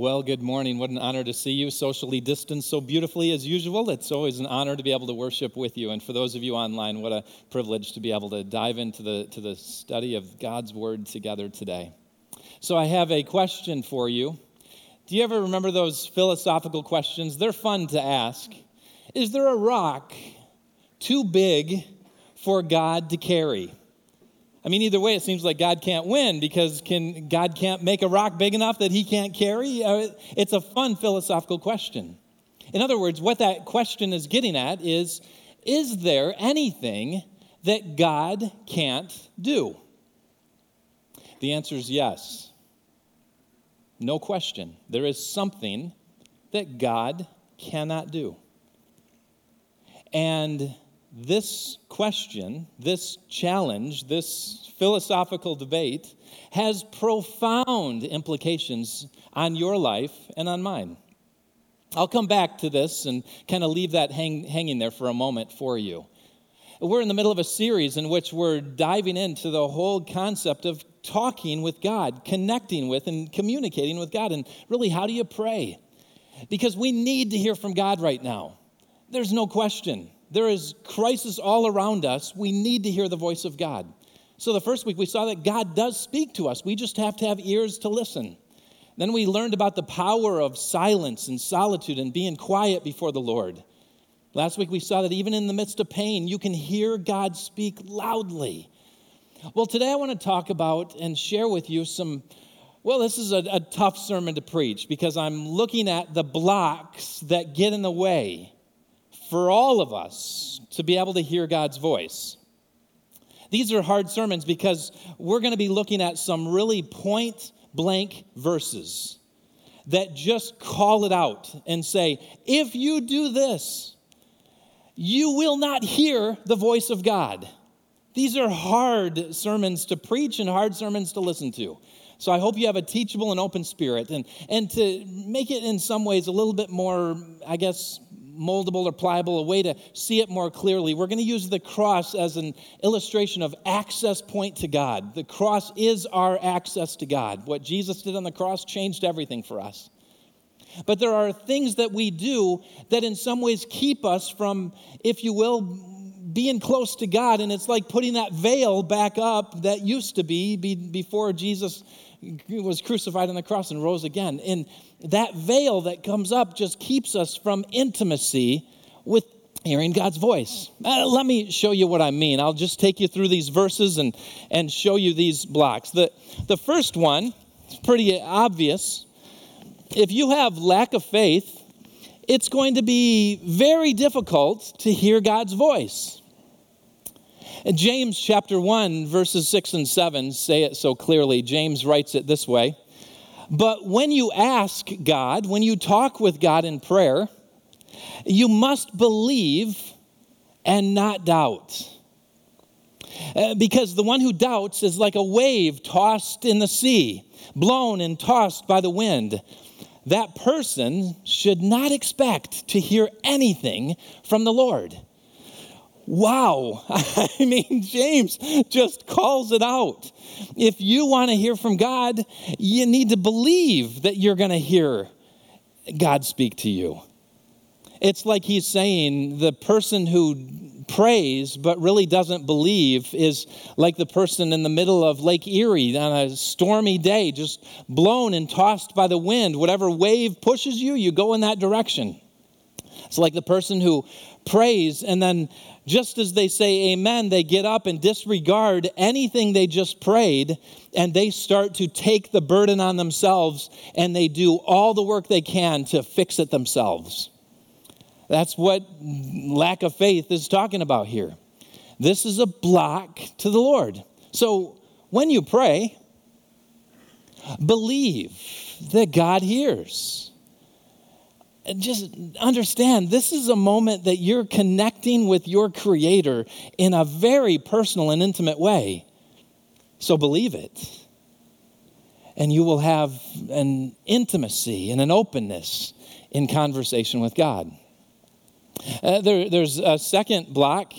Well, good morning. What an honor to see you socially distanced so beautifully as usual. It's always an honor to be able to worship with you. And for those of you online, what a privilege to be able to dive into the, to the study of God's Word together today. So, I have a question for you. Do you ever remember those philosophical questions? They're fun to ask. Is there a rock too big for God to carry? I mean, either way, it seems like God can't win because can, God can't make a rock big enough that he can't carry. Uh, it's a fun philosophical question. In other words, what that question is getting at is Is there anything that God can't do? The answer is yes. No question. There is something that God cannot do. And this question, this challenge, this philosophical debate has profound implications on your life and on mine. I'll come back to this and kind of leave that hang, hanging there for a moment for you. We're in the middle of a series in which we're diving into the whole concept of talking with God, connecting with and communicating with God, and really, how do you pray? Because we need to hear from God right now. There's no question. There is crisis all around us. We need to hear the voice of God. So, the first week we saw that God does speak to us. We just have to have ears to listen. Then we learned about the power of silence and solitude and being quiet before the Lord. Last week we saw that even in the midst of pain, you can hear God speak loudly. Well, today I want to talk about and share with you some. Well, this is a, a tough sermon to preach because I'm looking at the blocks that get in the way for all of us to be able to hear God's voice. These are hard sermons because we're going to be looking at some really point blank verses that just call it out and say, if you do this, you will not hear the voice of God. These are hard sermons to preach and hard sermons to listen to. So I hope you have a teachable and open spirit and, and to make it in some ways a little bit more, I guess, moldable or pliable, a way to see it more clearly. We're going to use the cross as an illustration of access point to God. The cross is our access to God. What Jesus did on the cross changed everything for us. But there are things that we do that in some ways keep us from, if you will, being close to God. And it's like putting that veil back up that used to be before Jesus was crucified on the cross and rose again. And that veil that comes up just keeps us from intimacy with hearing God's voice. Uh, let me show you what I mean. I'll just take you through these verses and, and show you these blocks. The, the first one is pretty obvious. If you have lack of faith, it's going to be very difficult to hear God's voice. James chapter 1, verses 6 and 7 say it so clearly. James writes it this way But when you ask God, when you talk with God in prayer, you must believe and not doubt. Uh, because the one who doubts is like a wave tossed in the sea, blown and tossed by the wind. That person should not expect to hear anything from the Lord. Wow. I mean, James just calls it out. If you want to hear from God, you need to believe that you're going to hear God speak to you. It's like he's saying the person who prays but really doesn't believe is like the person in the middle of Lake Erie on a stormy day, just blown and tossed by the wind. Whatever wave pushes you, you go in that direction. It's like the person who prays and then just as they say amen, they get up and disregard anything they just prayed and they start to take the burden on themselves and they do all the work they can to fix it themselves. That's what lack of faith is talking about here. This is a block to the Lord. So when you pray, believe that God hears just understand this is a moment that you're connecting with your Creator in a very personal and intimate way. So believe it. And you will have an intimacy and an openness in conversation with God. Uh, there, there's a second block.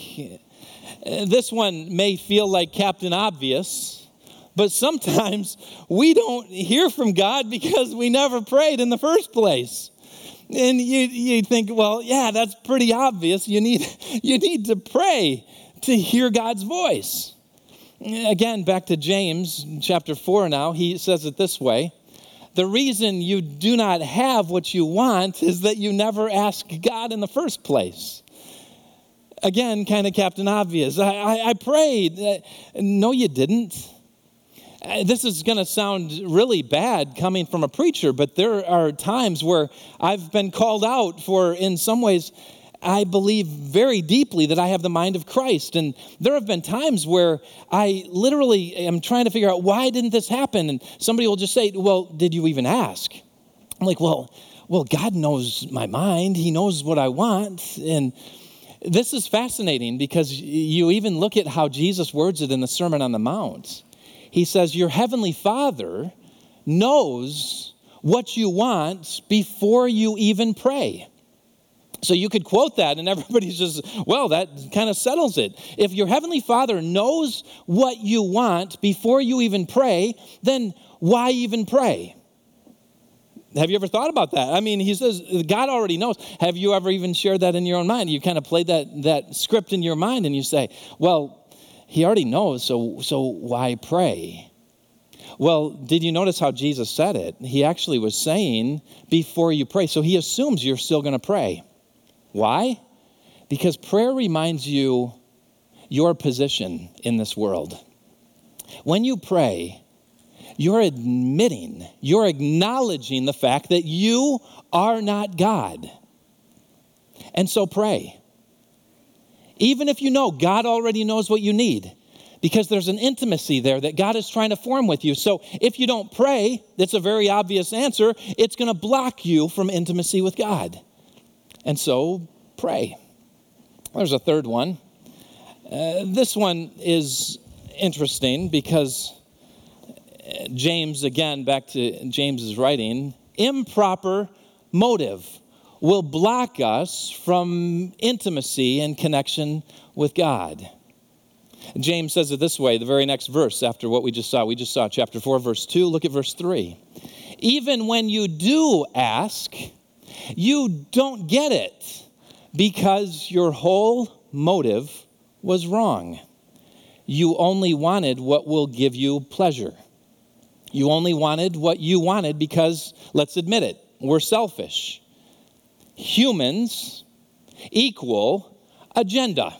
This one may feel like Captain Obvious, But sometimes we don't hear from God because we never prayed in the first place. And you, you think, well, yeah, that's pretty obvious. You need, you need to pray to hear God's voice. Again, back to James chapter 4 now, he says it this way The reason you do not have what you want is that you never ask God in the first place. Again, kind of Captain Obvious. I, I, I prayed. Uh, no, you didn't. Uh, this is going to sound really bad coming from a preacher, but there are times where I've been called out for, in some ways, I believe very deeply that I have the mind of Christ. And there have been times where I literally am trying to figure out why didn't this happen? And somebody will just say, Well, did you even ask? I'm like, Well, well, God knows my mind. He knows what I want. And this is fascinating because you even look at how Jesus words it in the Sermon on the Mount. He says, Your heavenly Father knows what you want before you even pray. So you could quote that, and everybody's just, well, that kind of settles it. If your Heavenly Father knows what you want before you even pray, then why even pray? Have you ever thought about that? I mean, he says God already knows. Have you ever even shared that in your own mind? You kind of played that, that script in your mind and you say, well, he already knows, so, so why pray? Well, did you notice how Jesus said it? He actually was saying, before you pray. So he assumes you're still going to pray. Why? Because prayer reminds you your position in this world. When you pray, you're admitting, you're acknowledging the fact that you are not God. And so pray. Even if you know God already knows what you need, because there's an intimacy there that God is trying to form with you. So if you don't pray, that's a very obvious answer, it's going to block you from intimacy with God. And so pray. There's a third one. Uh, this one is interesting because uh, James, again, back to James's writing, improper motive will block us from intimacy and connection with God. James says it this way, the very next verse after what we just saw. We just saw chapter 4, verse 2. Look at verse 3. Even when you do ask, you don't get it because your whole motive was wrong. You only wanted what will give you pleasure. You only wanted what you wanted because, let's admit it, we're selfish. Humans equal agenda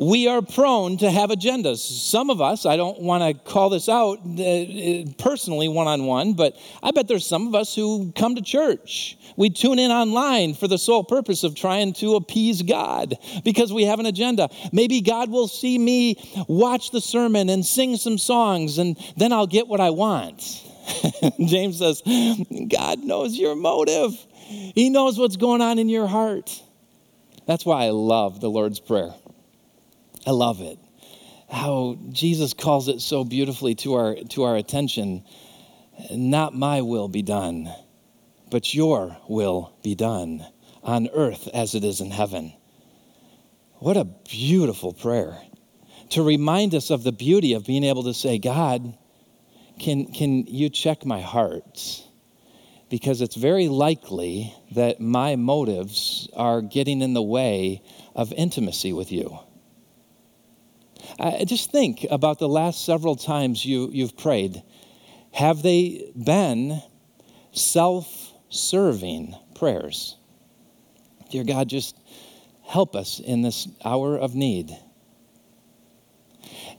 we are prone to have agendas. Some of us, I don't want to call this out uh, personally one on one, but I bet there's some of us who come to church. We tune in online for the sole purpose of trying to appease God because we have an agenda. Maybe God will see me watch the sermon and sing some songs, and then I'll get what I want. James says, God knows your motive, He knows what's going on in your heart. That's why I love the Lord's Prayer. I love it. How Jesus calls it so beautifully to our, to our attention. Not my will be done, but your will be done on earth as it is in heaven. What a beautiful prayer to remind us of the beauty of being able to say, God, can, can you check my heart? Because it's very likely that my motives are getting in the way of intimacy with you. Just think about the last several times you, you've prayed. Have they been self serving prayers? Dear God, just help us in this hour of need.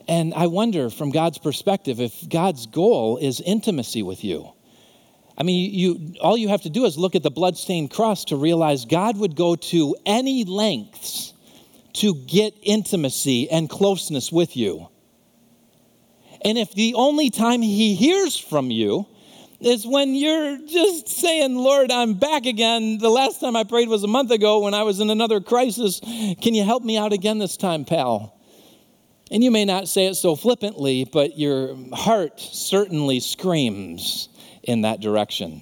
And I wonder, from God's perspective, if God's goal is intimacy with you. I mean, you, all you have to do is look at the bloodstained cross to realize God would go to any lengths to get intimacy and closeness with you. And if the only time he hears from you is when you're just saying, Lord, I'm back again. The last time I prayed was a month ago when I was in another crisis. Can you help me out again this time, pal? And you may not say it so flippantly, but your heart certainly screams in that direction.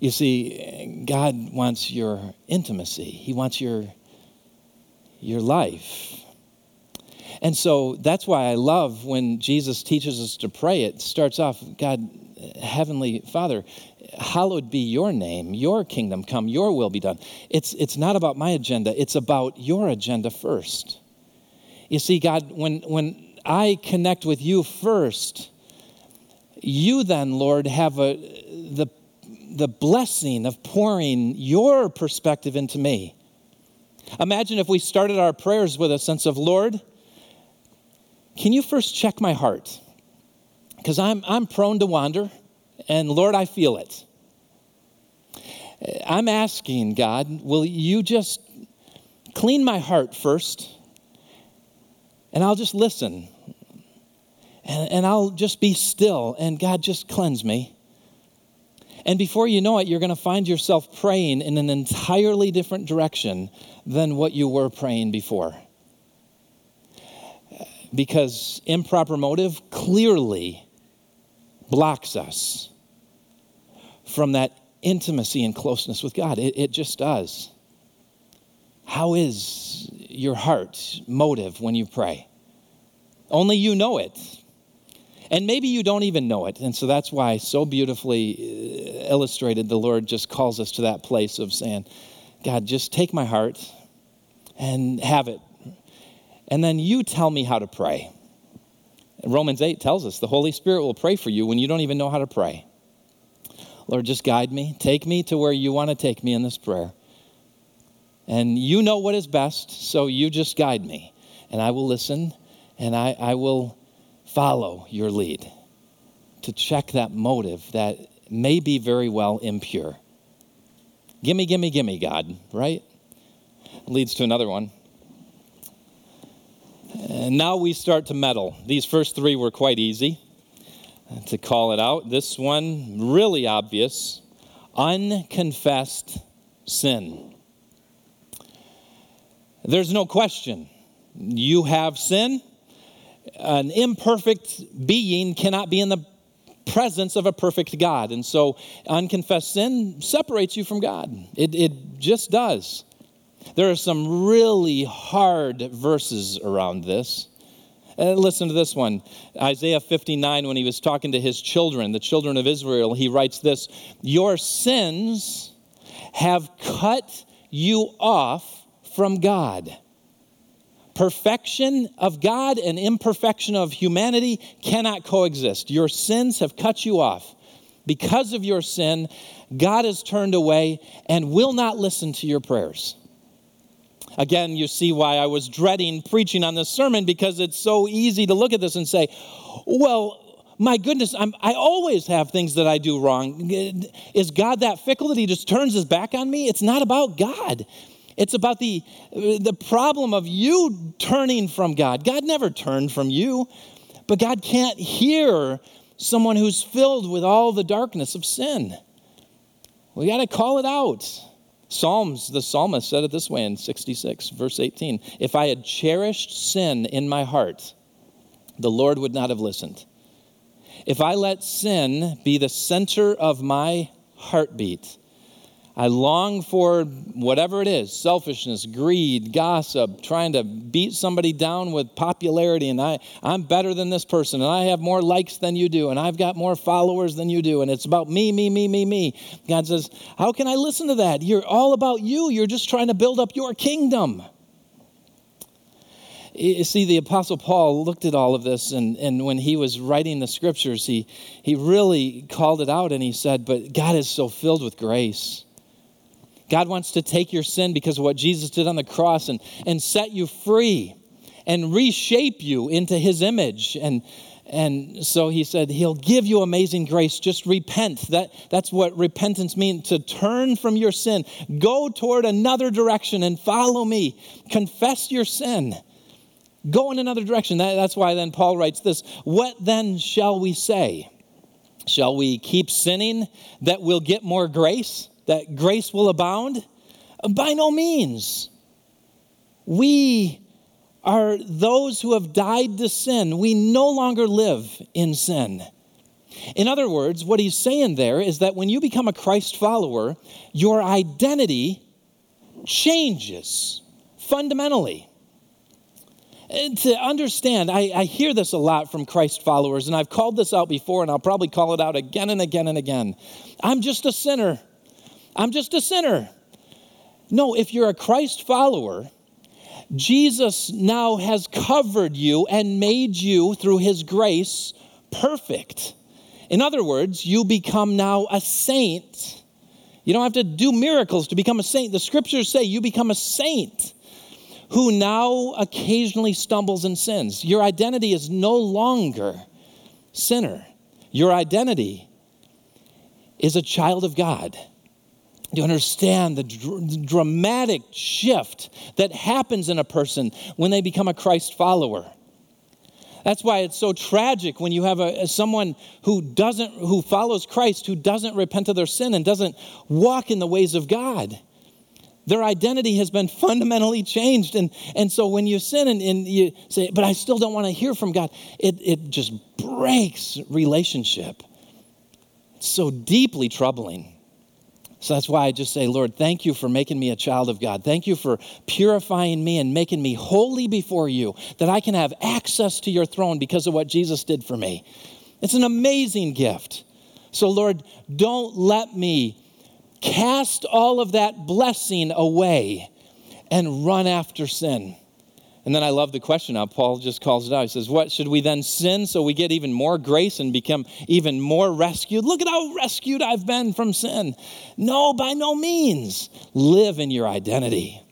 You see, God wants your intimacy, He wants your your life. And so that's why I love when Jesus teaches us to pray. It starts off, God, Heavenly Father, hallowed be your name, your kingdom come, your will be done. It's, it's not about my agenda, it's about your agenda first. You see, God, when, when I connect with you first, you then, Lord, have a, the, the blessing of pouring your perspective into me. Imagine if we started our prayers with a sense of, Lord, can you first check my heart? Because I'm, I'm prone to wander, and Lord, I feel it. I'm asking, God, will you just clean my heart first? And I'll just listen. And, and I'll just be still, and God, just cleanse me. And before you know it, you're going to find yourself praying in an entirely different direction than what you were praying before. Because improper motive clearly blocks us from that intimacy and closeness with God. It, it just does. How is your heart motive when you pray? Only you know it. And maybe you don't even know it. And so that's why, so beautifully uh, illustrated, the Lord just calls us to that place of saying, God, just take my heart and have it. And then you tell me how to pray. Romans 8 tells us the Holy Spirit will pray for you when you don't even know how to pray. Lord, just guide me. Take me to where you want to take me in this prayer. And you know what is best, so you just guide me. And I will listen and I, I will follow your lead, to check that motive that may be very well impure. Gimme, gimme, gimme, God, right? Leads to another one. And now we start to meddle. These first three were quite easy to call it out. This one, really obvious unconfessed sin. There's no question. You have sin, an imperfect being cannot be in the presence of a perfect God. And so unconfessed sin separates you from God. It, it just does. There are some really hard verses around this. Uh, listen to this one Isaiah 59, when he was talking to his children, the children of Israel, he writes this Your sins have cut you off from God. Perfection of God and imperfection of humanity cannot coexist. Your sins have cut you off. Because of your sin, God has turned away and will not listen to your prayers. Again, you see why I was dreading preaching on this sermon because it's so easy to look at this and say, well, my goodness, I'm, i always have things that I do wrong. Is God that fickle that he just turns his back on me? It's not about God. It's about the, the problem of you turning from God. God never turned from you, but God can't hear someone who's filled with all the darkness of sin. We got to call it out. Psalms, the psalmist said it this way in 66, verse 18 If I had cherished sin in my heart, the Lord would not have listened. If I let sin be the center of my heartbeat, I long for whatever it is selfishness, greed, gossip, trying to beat somebody down with popularity. And I, I'm better than this person, and I have more likes than you do, and I've got more followers than you do, and it's about me, me, me, me, me. God says, How can I listen to that? You're all about you. You're just trying to build up your kingdom. You see, the Apostle Paul looked at all of this, and, and when he was writing the scriptures, he, he really called it out and he said, But God is so filled with grace God wants to take your sin because of what Jesus did on the cross and, and set you free and reshape you into his image. And, and so he said, He'll give you amazing grace. Just repent. That, that's what repentance means to turn from your sin, go toward another direction and follow me. Confess your sin. Go in another direction. That, that's why then Paul writes this What then shall we say? Shall we keep sinning that we'll get more grace? That grace will abound? By no means. We are those who have died to sin. We no longer live in sin. In other words, what he's saying there is that when you become a Christ follower, your identity changes fundamentally. to understand, I, I hear this a lot from Christ followers, and I've called this out before, and I'll probably call it out again and again and again. I'm just a sinner. I'm just a sinner. No, if you're a Christ follower, Jesus now has covered you and made you, through his grace, perfect. In other words, you become now a saint. You don't have to do miracles to become a saint. The scriptures say you become a saint who now occasionally stumbles and sins. Your identity is no longer sinner. Your identity is a child of God. You understand the dr- dramatic shift that happens in a person when they become a Christ follower. That's why it's so tragic when you have a, someone who doesn't, who follows Christ, who doesn't repent of their sin and doesn't walk in the ways of God. Their identity has been fundamentally changed. And, and so when you sin and, and you say, but I still don't want to hear from God, it, it just breaks relationship. It's so deeply troubling. So that's why I just say, Lord, thank you for making me a child of God. Thank you for purifying me and making me holy before you, that I can have access to your throne because of what Jesus did for me. It's an amazing gift. So, Lord, don't let me cast all of that blessing away and run after sin. And then I love the question now. Paul just calls it out. He says, What should we then sin so we get even more grace and become even more rescued? Look at how rescued I've been from sin. No, by no means. Live in your identity.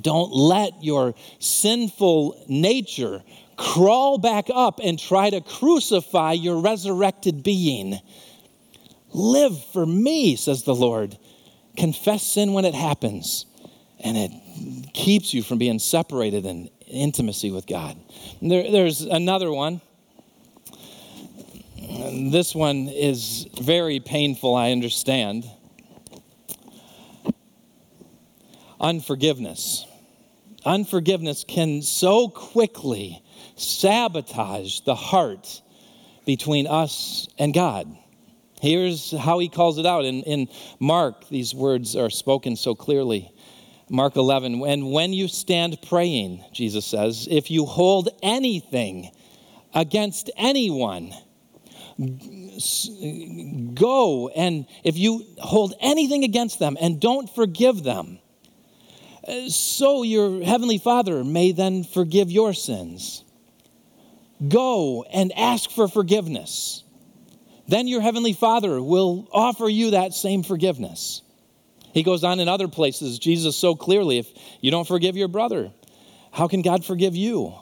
Don't let your sinful nature crawl back up and try to crucify your resurrected being. Live for me, says the Lord. Confess sin when it happens, and it keeps you from being separated in intimacy with God. There, there's another one. This one is very painful, I understand. Unforgiveness. Unforgiveness can so quickly sabotage the heart between us and God. Here's how he calls it out. In, in Mark, these words are spoken so clearly. Mark 11, and when you stand praying, Jesus says, if you hold anything against anyone, go and if you hold anything against them and don't forgive them, so your heavenly Father may then forgive your sins. Go and ask for forgiveness then your heavenly Father will offer you that same forgiveness. He goes on in other places, Jesus so clearly, if you don't forgive your brother, how can God forgive you?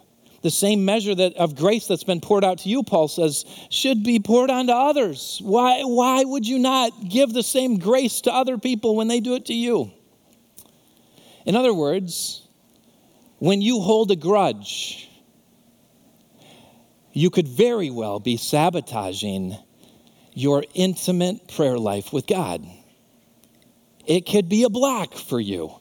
The same measure that of grace that's been poured out to you, Paul says, should be poured on to others. Why, why would you not give the same grace to other people when they do it to you? In other words, when you hold a grudge, you could very well be sabotaging your intimate prayer life with God. It could be a block for you.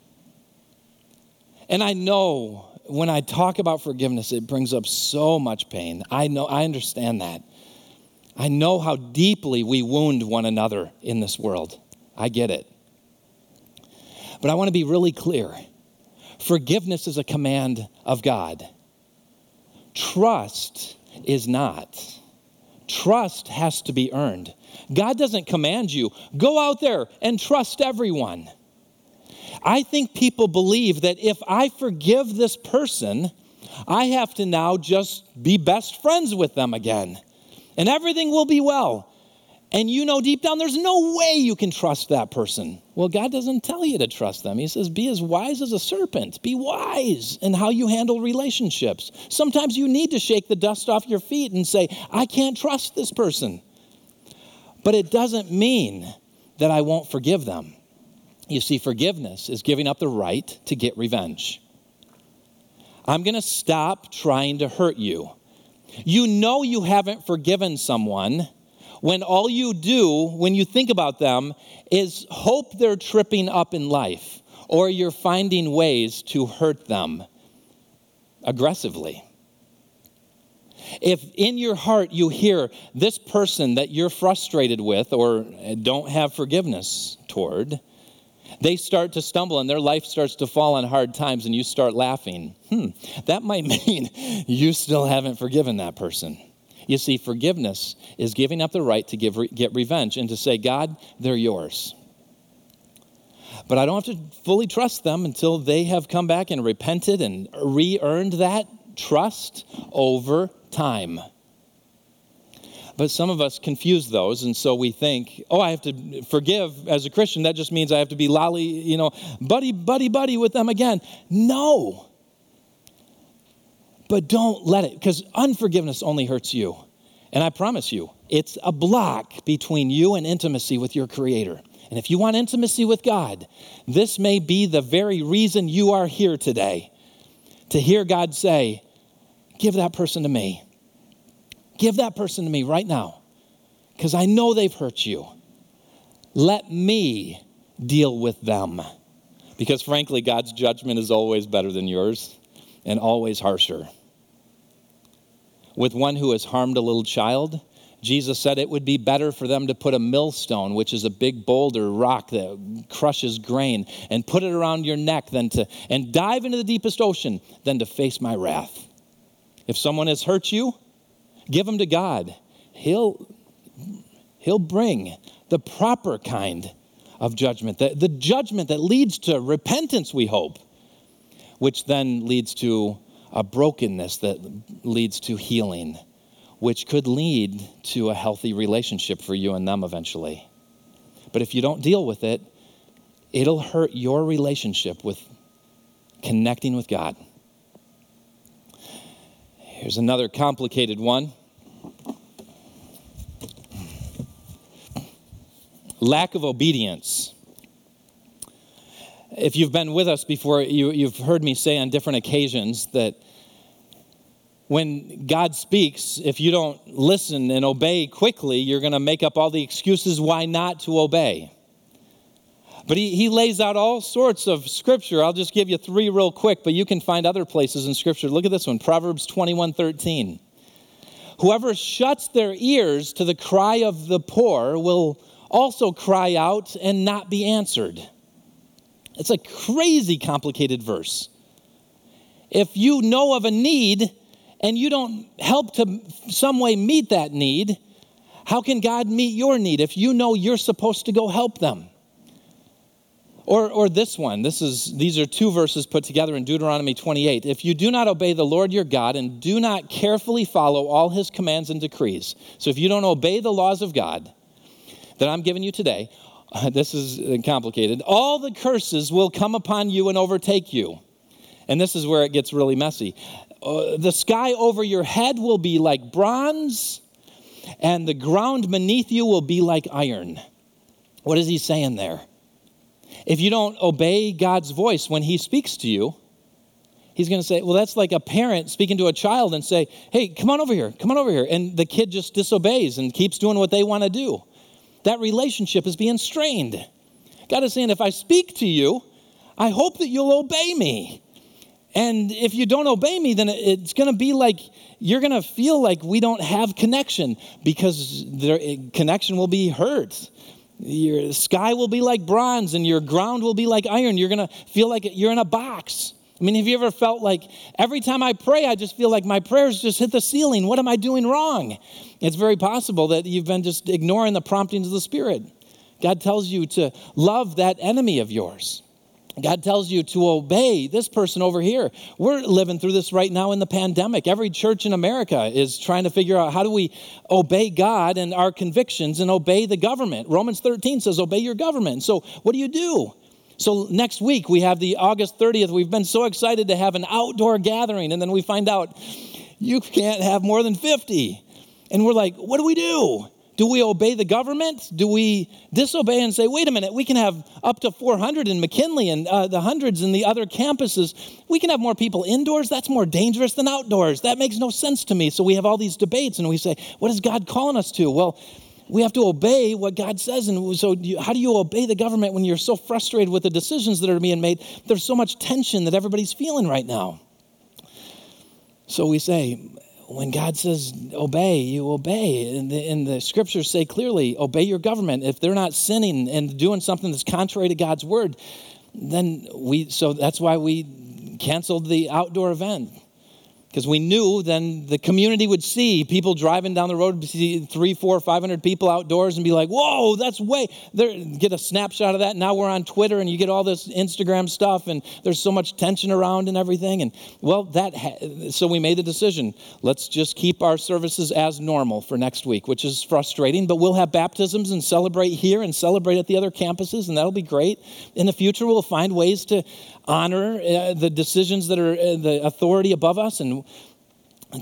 And I know when I talk about forgiveness, it brings up so much pain. I know, I understand that. I know how deeply we wound one another in this world. I get it. But I want to be really clear forgiveness is a command of God, trust is not. Trust has to be earned. God doesn't command you, go out there and trust everyone. I think people believe that if I forgive this person, I have to now just be best friends with them again and everything will be well and you know deep down there's no way you can trust that person. Well, God doesn't tell you to trust them. He says, be as wise as a serpent. Be wise in how you handle relationships. Sometimes you need to shake the dust off your feet and say, I can't trust this person. But it doesn't mean that I won't forgive them. You see, forgiveness is giving up the right to get revenge. I'm going to stop trying to hurt you. You know you haven't forgiven someone when all you do when you think about them is hope they're tripping up in life or you're finding ways to hurt them aggressively. If in your heart you hear this person that you're frustrated with or don't have forgiveness toward, They start to stumble and their life starts to fall on hard times, and you start laughing. Hmm, that might mean you still haven't forgiven that person. You see, forgiveness is giving up the right to give, get revenge and to say, God, they're yours. But I don't have to fully trust them until they have come back and repented and re earned that trust over time. But some of us confuse those, and so we think, oh, I have to forgive as a Christian. That just means I have to be lolly, you know, buddy, buddy, buddy with them again. No. But don't let it, because unforgiveness only hurts you. And I promise you, it's a block between you and intimacy with your Creator. And if you want intimacy with God, this may be the very reason you are here today to hear God say, Give that person to me. Give that person to me right now because I know they've hurt you. Let me deal with them. Because frankly, God's judgment is always better than yours and always harsher. With one who has harmed a little child, Jesus said it would be better for them to put a millstone, which is a big boulder rock that crushes grain, and put it around your neck than to and dive into the deepest ocean than to face my wrath. If someone has hurt you, give them to God. He'll he'll bring the proper kind of judgment, the, the judgment that leads to repentance, we hope, which then leads to a brokenness that leads to healing which could lead to a healthy relationship for you and them eventually. But if you don't deal with it, it'll hurt your relationship with connecting with God. Here's another complicated one lack of obedience. If you've been with us before, you, have heard me say on different occasions that when God speaks, if you don't listen and obey quickly, you're going to make up all the excuses why not to obey. But he, he lays out all sorts of scripture. I'll just give you three real quick, but you can find other places in scripture. Look at this one Proverbs 21 13. Whoever shuts their ears to the cry of the poor will also cry out and not be answered. It's a crazy complicated verse. If you know of a need, and you don't help to some way meet that need, how can God meet your need if you know you're supposed to go help them? Or, or this one, this is, these are two verses put together in Deuteronomy 28. If you do not obey the Lord your God and do not carefully follow all his commands and decrees, so if you don't obey the laws of God that I'm giving you today, this is complicated, all the curses will come upon you and overtake you. And this is where it gets really messy. Uh, the sky over your head will be like bronze, and the ground beneath you will be like iron. What is he saying there? If you don't obey God's voice when he speaks to you, he's going to say, well, that's like a parent speaking to a child and say, hey, come on over here, come on over here. And the kid just disobeys and keeps doing what they want to do. That relationship is being strained. God is saying, if I speak to you, I hope that you'll obey me. And if you don't obey me, then it's going to be like you're going to feel like we don't have connection because their connection will be hurt. Your sky will be like bronze and your ground will be like iron. You're going to feel like you're in a box. I mean, have you ever felt like every time I pray, I just feel like my prayers just hit the ceiling? What am I doing wrong? It's very possible that you've been just ignoring the promptings of the Spirit. God tells you to love that enemy of yours. God tells you to obey this person over here. We're living through this right now in the pandemic. Every church in America is trying to figure out how do we obey God and our convictions and obey the government. Romans 13 says, obey your government. So, what do you do? So, next week we have the August 30th. We've been so excited to have an outdoor gathering, and then we find out you can't have more than 50. And we're like, what do we do? Do we obey the government? Do we disobey and say, wait a minute, we can have up to 400 in McKinley and uh, the hundreds in the other campuses? We can have more people indoors? That's more dangerous than outdoors. That makes no sense to me. So we have all these debates and we say, what is God calling us to? Well, we have to obey what God says. And so, how do you obey the government when you're so frustrated with the decisions that are being made? There's so much tension that everybody's feeling right now. So we say, when God says obey, you obey. And the, and the scriptures say clearly, obey your government. If they're not sinning and doing something that's contrary to God's word, then we, so that's why we canceled the outdoor event because we knew then the community would see people driving down the road, see three, four, five hundred people outdoors, and be like, "Whoa, that's way!" There, get a snapshot of that. Now we're on Twitter, and you get all this Instagram stuff, and there's so much tension around and everything. And well, that ha- so we made the decision. Let's just keep our services as normal for next week, which is frustrating, but we'll have baptisms and celebrate here and celebrate at the other campuses, and that'll be great. In the future, we'll find ways to honor uh, the decisions that are uh, the authority above us and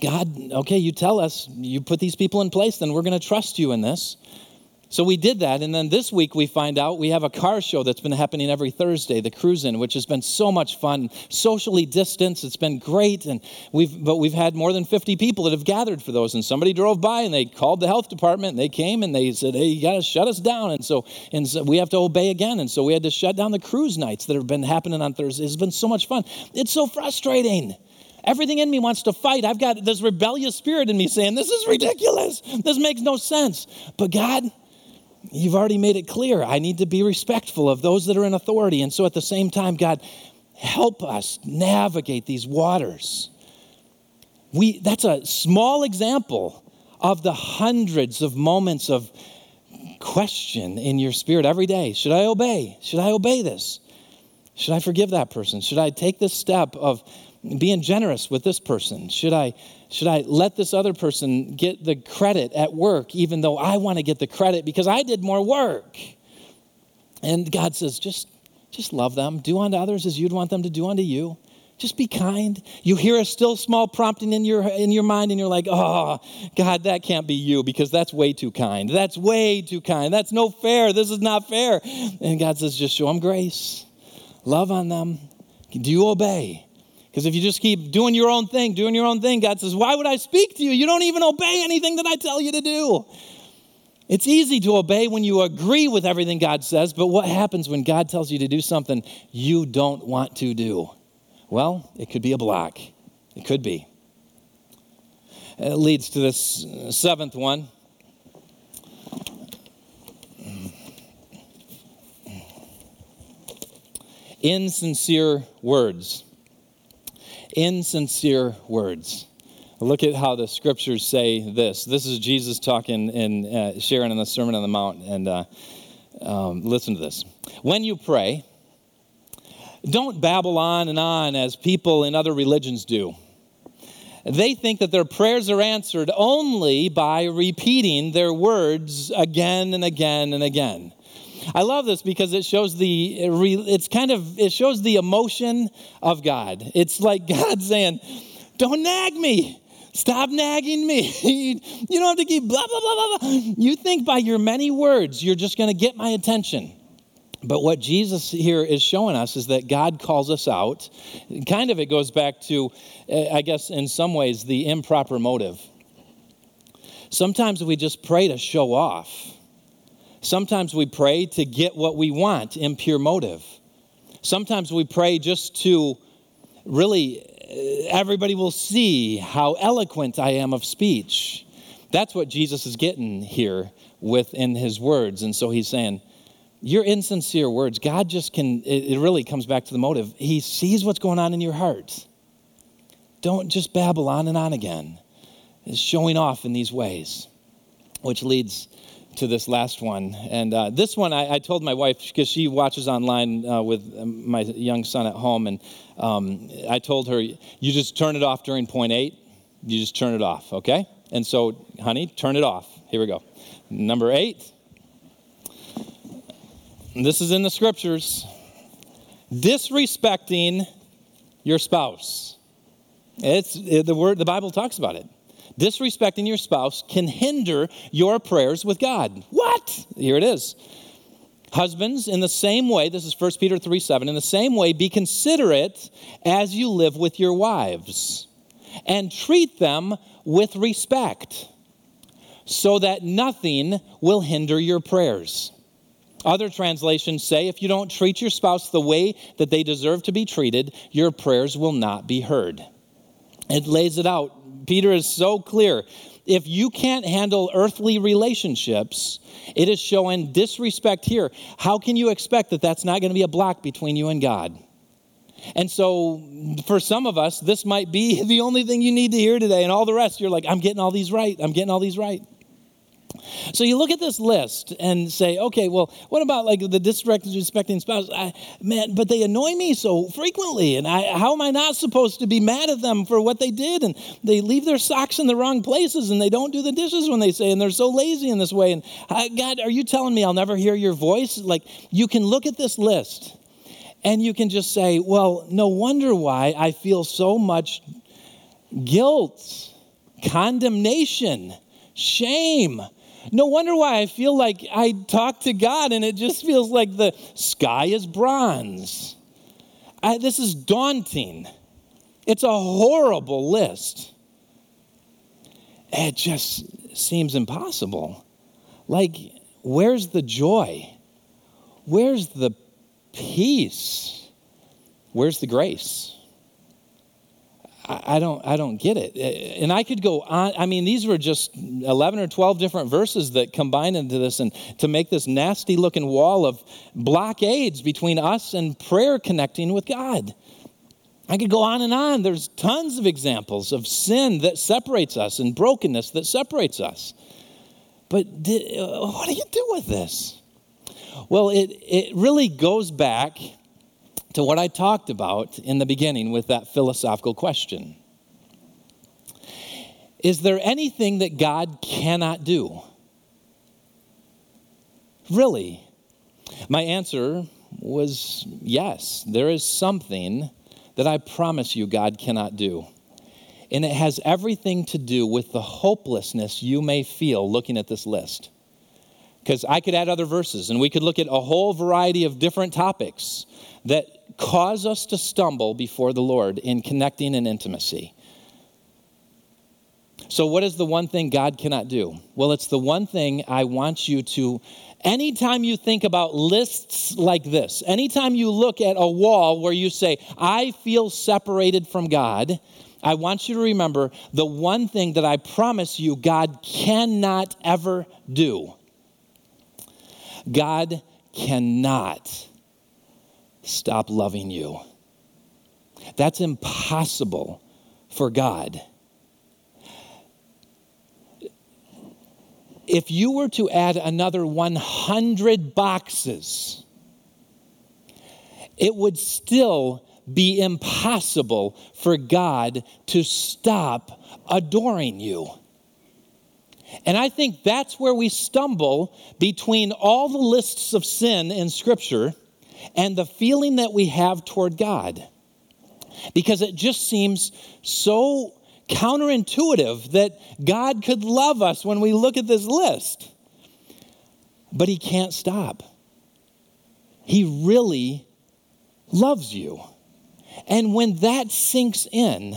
God, okay, you tell us, you put these people in place, then we're going to trust you in this. So we did that. And then this week we find out we have a car show that's been happening every Thursday, the Cruise In, which has been so much fun, socially distanced. It's been great. And we've, but we've had more than 50 people that have gathered for those. And somebody drove by and they called the health department and they came and they said, hey, you got to shut us down. And so, and so we have to obey again. And so we had to shut down the cruise nights that have been happening on Thursdays. It's been so much fun. It's so frustrating. Everything in me wants to fight. I've got this rebellious spirit in me saying, This is ridiculous. This makes no sense. But God, you've already made it clear. I need to be respectful of those that are in authority. And so at the same time, God, help us navigate these waters. We, that's a small example of the hundreds of moments of question in your spirit every day. Should I obey? Should I obey this? Should I forgive that person? Should I take this step of being generous with this person? Should I, should I let this other person get the credit at work, even though I want to get the credit because I did more work? And God says, just, just love them. Do unto others as you'd want them to do unto you. Just be kind. You hear a still small prompting in your, in your mind, and you're like, oh, God, that can't be you because that's way too kind. That's way too kind. That's no fair. This is not fair. And God says, just show them grace. Love on them. Do you obey? Because if you just keep doing your own thing, doing your own thing, God says, Why would I speak to you? You don't even obey anything that I tell you to do. It's easy to obey when you agree with everything God says, but what happens when God tells you to do something you don't want to do? Well, it could be a block. It could be. It leads to this uh, seventh one. Insincere words insincere words. Look at how the scriptures say this. This is Jesus talking and uh, sharing in the Sermon on the Mount. And uh, um, listen to this. When you pray, don't babble on and on as people in other religions do. They think that their prayers are answered only by repeating their words again and again and again. I love this because it shows the, it's kind of, it shows the emotion of God. It's like God saying, don't nag me. Stop nagging me. you don't have to keep blah, blah, blah, blah. You think by your many words, you're just going to get my attention. But what Jesus here is showing us is that God calls us out. Kind of it goes back to, uh, I guess, in some ways, the improper motive. Sometimes we just pray to show off. Sometimes we pray to get what we want, impure motive. Sometimes we pray just to really, uh, everybody will see how eloquent I am of speech. That's what Jesus is getting here within his words. And so he's saying, your insincere words, God just can, it, really comes back to the motive. He sees what's going on in your heart. Don't just babble on and on again. It's showing off in these ways, which leads to this last one. And uh, this one, I, I, told my wife, because she watches online uh, with um, my young son at home, and um, I told her, you just turn it off during point eight. You just turn it off, okay? And so, honey, turn it off. Here we go. Number eight. This is in the scriptures. Disrespecting your spouse. It's it, the word. The Bible talks about it disrespecting your spouse can hinder your prayers with God. What? Here it is. Husbands, in the same way, this is 1 Peter 3 7, in the same way, be considerate as you live with your wives and treat them with respect so that nothing will hinder your prayers. Other translations say if you don't treat your spouse the way that they deserve to be treated, your prayers will not be heard. It lays it out Peter is so clear. If you can't handle earthly relationships, it is showing disrespect here. How can you expect that that's not going to be a block between you and God? And so, for some of us, this might be the only thing you need to hear today, and all the rest, you're like, I'm getting all these right. I'm getting all these right. So you look at this list and say, okay, well, what about like the disrespecting spouse? I, man, but they annoy me so frequently, and I, how am I not supposed to be mad at them for what they did? And they leave their socks in the wrong places, and they don't do the dishes when they say, and they're so lazy in this way. And I, God, are you telling me I'll never hear your voice? Like you can look at this list and you can just say, well, no wonder why I feel so much guilt, condemnation, shame. No wonder why I feel like I talk to God and it just feels like the sky is bronze. I, this is daunting. It's a horrible list. It just seems impossible. Like, where's the joy? Where's the peace. Where's the grace? I don't, I don't get it. And I could go on. I mean, these were just 11 or 12 different verses that combine into this and to make this nasty looking wall of blockades between us and prayer connecting with God. I could go on and on. There's tons of examples of sin that separates us and brokenness that separates us. But did, uh, what do you do with this? Well, it, it really goes back to what I talked about in the beginning with that philosophical question Is there anything that God cannot do? Really? My answer was yes, there is something that I promise you God cannot do. And it has everything to do with the hopelessness you may feel looking at this list because I could add other verses and we could look at a whole variety of different topics that cause us to stumble before the Lord in connecting and intimacy. So, what is the one thing God cannot do? Well, it's the one thing I want you to, anytime you think about lists like this, anytime you look at a wall where you say, I feel separated from God, I want you to remember the one thing that I promise you God cannot ever do. God cannot stop loving you. That's impossible for God. If you were to add another 100 boxes, it would still be impossible for God to stop adoring you. And I think that's where we stumble between all the lists of sin in Scripture and the feeling that we have toward God. Because it just seems so counterintuitive that God could love us when we look at this list. But He can't stop. He really loves you. And when that sinks in,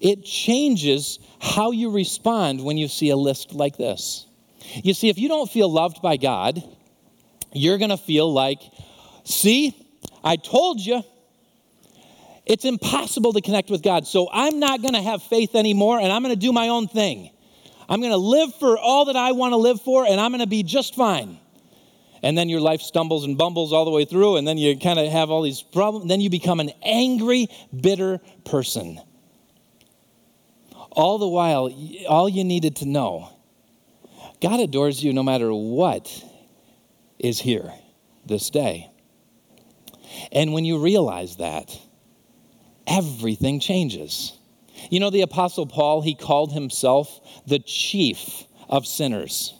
it changes how you respond when you see a list like this. You see, if you don't feel loved by God, you're going to feel like, see, I told you. It's impossible to connect with God. So I'm not going to have faith anymore and I'm going to do my own thing. I'm going to live for all that I want to live for and I'm going to be just fine. And then your life stumbles and bumbles all the way through, and then you kind of have all these problems. Then you become an angry, bitter person. All the while, all you needed to know God adores you no matter what is here this day. And when you realize that, everything changes. You know, the Apostle Paul, he called himself the chief of sinners.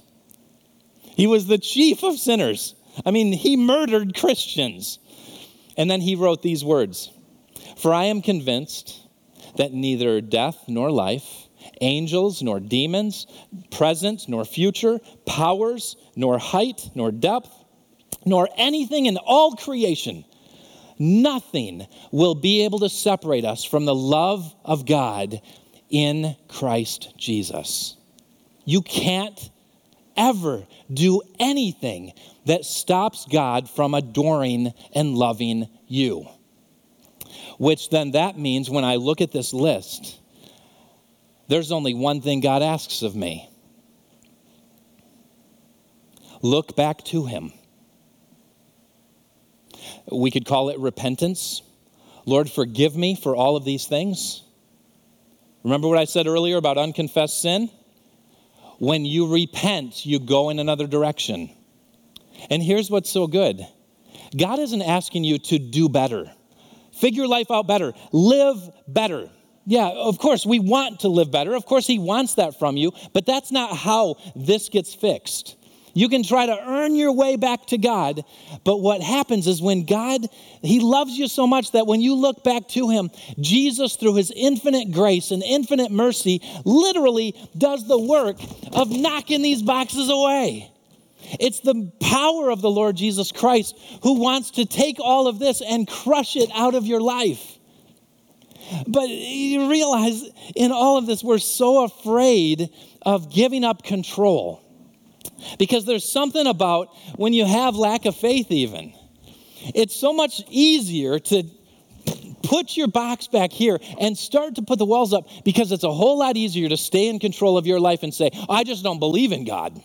He was the chief of sinners. I mean, he murdered Christians. And then he wrote these words For I am convinced that neither death nor life, angels nor demons, present nor future, powers nor height nor depth, nor anything in all creation, nothing will be able to separate us from the love of God in Christ Jesus. You can't ever do anything that stops God from adoring and loving you which then that means when I look at this list, there's only one thing God asks of me look back to Him. We could call it repentance. Lord, forgive me for all of these things. Remember what I said earlier about unconfessed sin? When you repent, you go in another direction. And here's what's so good God isn't asking you to do better, figure life out better, live better. Yeah, of course, we want to live better. Of course, He wants that from you, but that's not how this gets fixed. You can try to earn your way back to God, but what happens is when God, He loves you so much that when you look back to Him, Jesus, through His infinite grace and infinite mercy, literally does the work of knocking these boxes away. It's the power of the Lord Jesus Christ who wants to take all of this and crush it out of your life. But you realize in all of this, we're so afraid of giving up control. Because there's something about when you have lack of faith, even. It's so much easier to put your box back here and start to put the walls up because it's a whole lot easier to stay in control of your life and say, I just don't believe in God.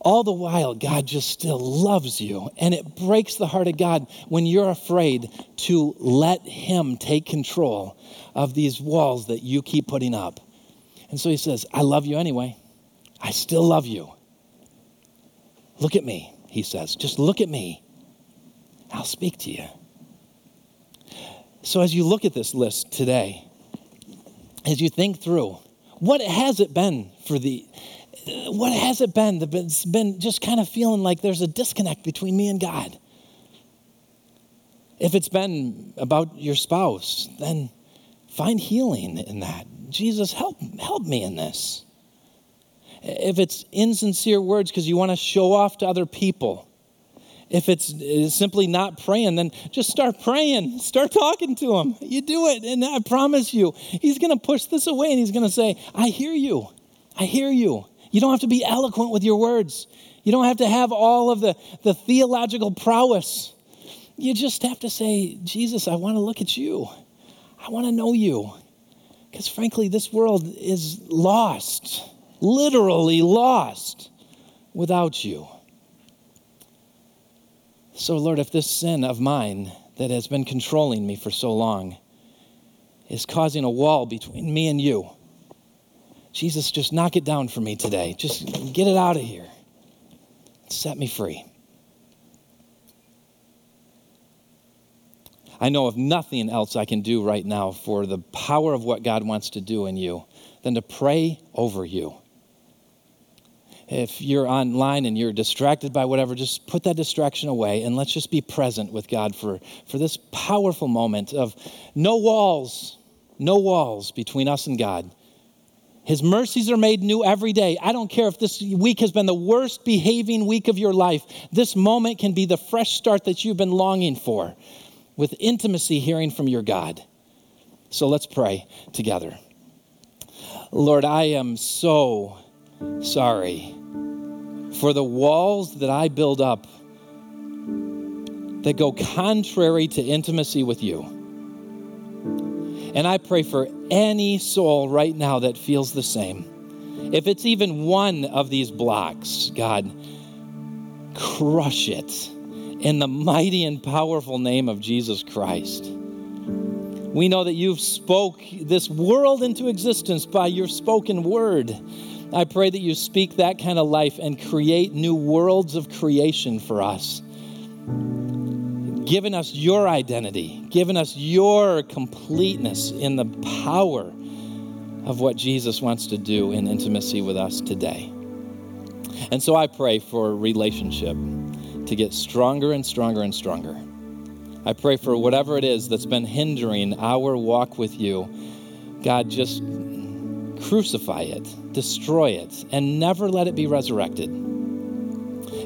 All the while, God just still loves you. And it breaks the heart of God when you're afraid to let Him take control of these walls that you keep putting up. And so He says, I love you anyway. I still love you. Look at me, He says. Just look at me. I'll speak to you. So, as you look at this list today, as you think through, what has it been for the what has it been? It's been just kind of feeling like there's a disconnect between me and God. If it's been about your spouse, then find healing in that. Jesus, help, help me in this. If it's insincere words because you want to show off to other people, if it's eh, simply not praying, then just start praying. Start talking to him. You do it, and I promise you, he's going to push this away and he's going to say, I hear you. I hear you. You don't have to be eloquent with your words. You don't have to have all of the, the theological prowess. You just have to say, Jesus, I want to look at you. I want to know you. Because frankly, this world is lost, literally lost without you. So, Lord, if this sin of mine that has been controlling me for so long is causing a wall between me and you, Jesus, just knock it down for me today. Just get it out of here. Set me free. I know of nothing else I can do right now for the power of what God wants to do in you than to pray over you. If you're online and you're distracted by whatever, just put that distraction away and let's just be present with God for, for this powerful moment of no walls, no walls between us and God his mercies are made new every day. I don't care if this week has been the worst behaving week of your life. This moment can be the fresh start that you've been longing for with intimacy hearing from your God. So let's pray together. Lord, I am so sorry for the walls that I build up that go contrary to intimacy with you. And I pray for any soul right now that feels the same. If it's even one of these blocks, God, crush it in the mighty and powerful name of Jesus Christ. We know that you've spoke this world into existence by your spoken word. I pray that you speak that kind of life and create new worlds of creation for us given us your identity, given us your completeness in the power of what Jesus wants to do in intimacy with us today. And so I pray for relationship to get stronger and stronger and stronger. I pray for whatever it is that's been hindering our walk with you. God, just crucify it, destroy it, and never let it be resurrected.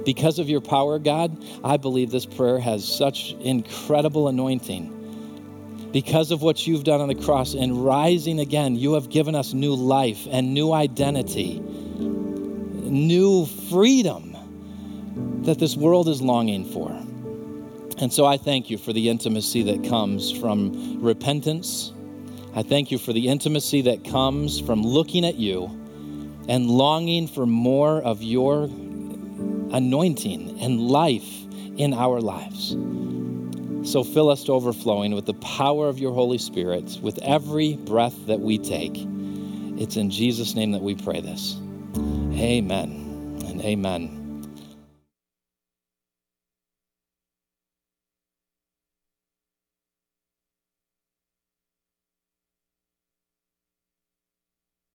Because of your power, God, I believe this prayer has such incredible anointing. Because of what you've done on the cross and rising again, you have given us new life and new identity, new freedom that this world is longing for. And so I thank you for the intimacy that comes from repentance. I thank you for the intimacy that comes from looking at you and longing for more of your anointing and life in our lives. So fill us to overflowing with the power of your Holy Spirit with every breath that we take. It's in Jesus' name that we pray this. Amen and amen.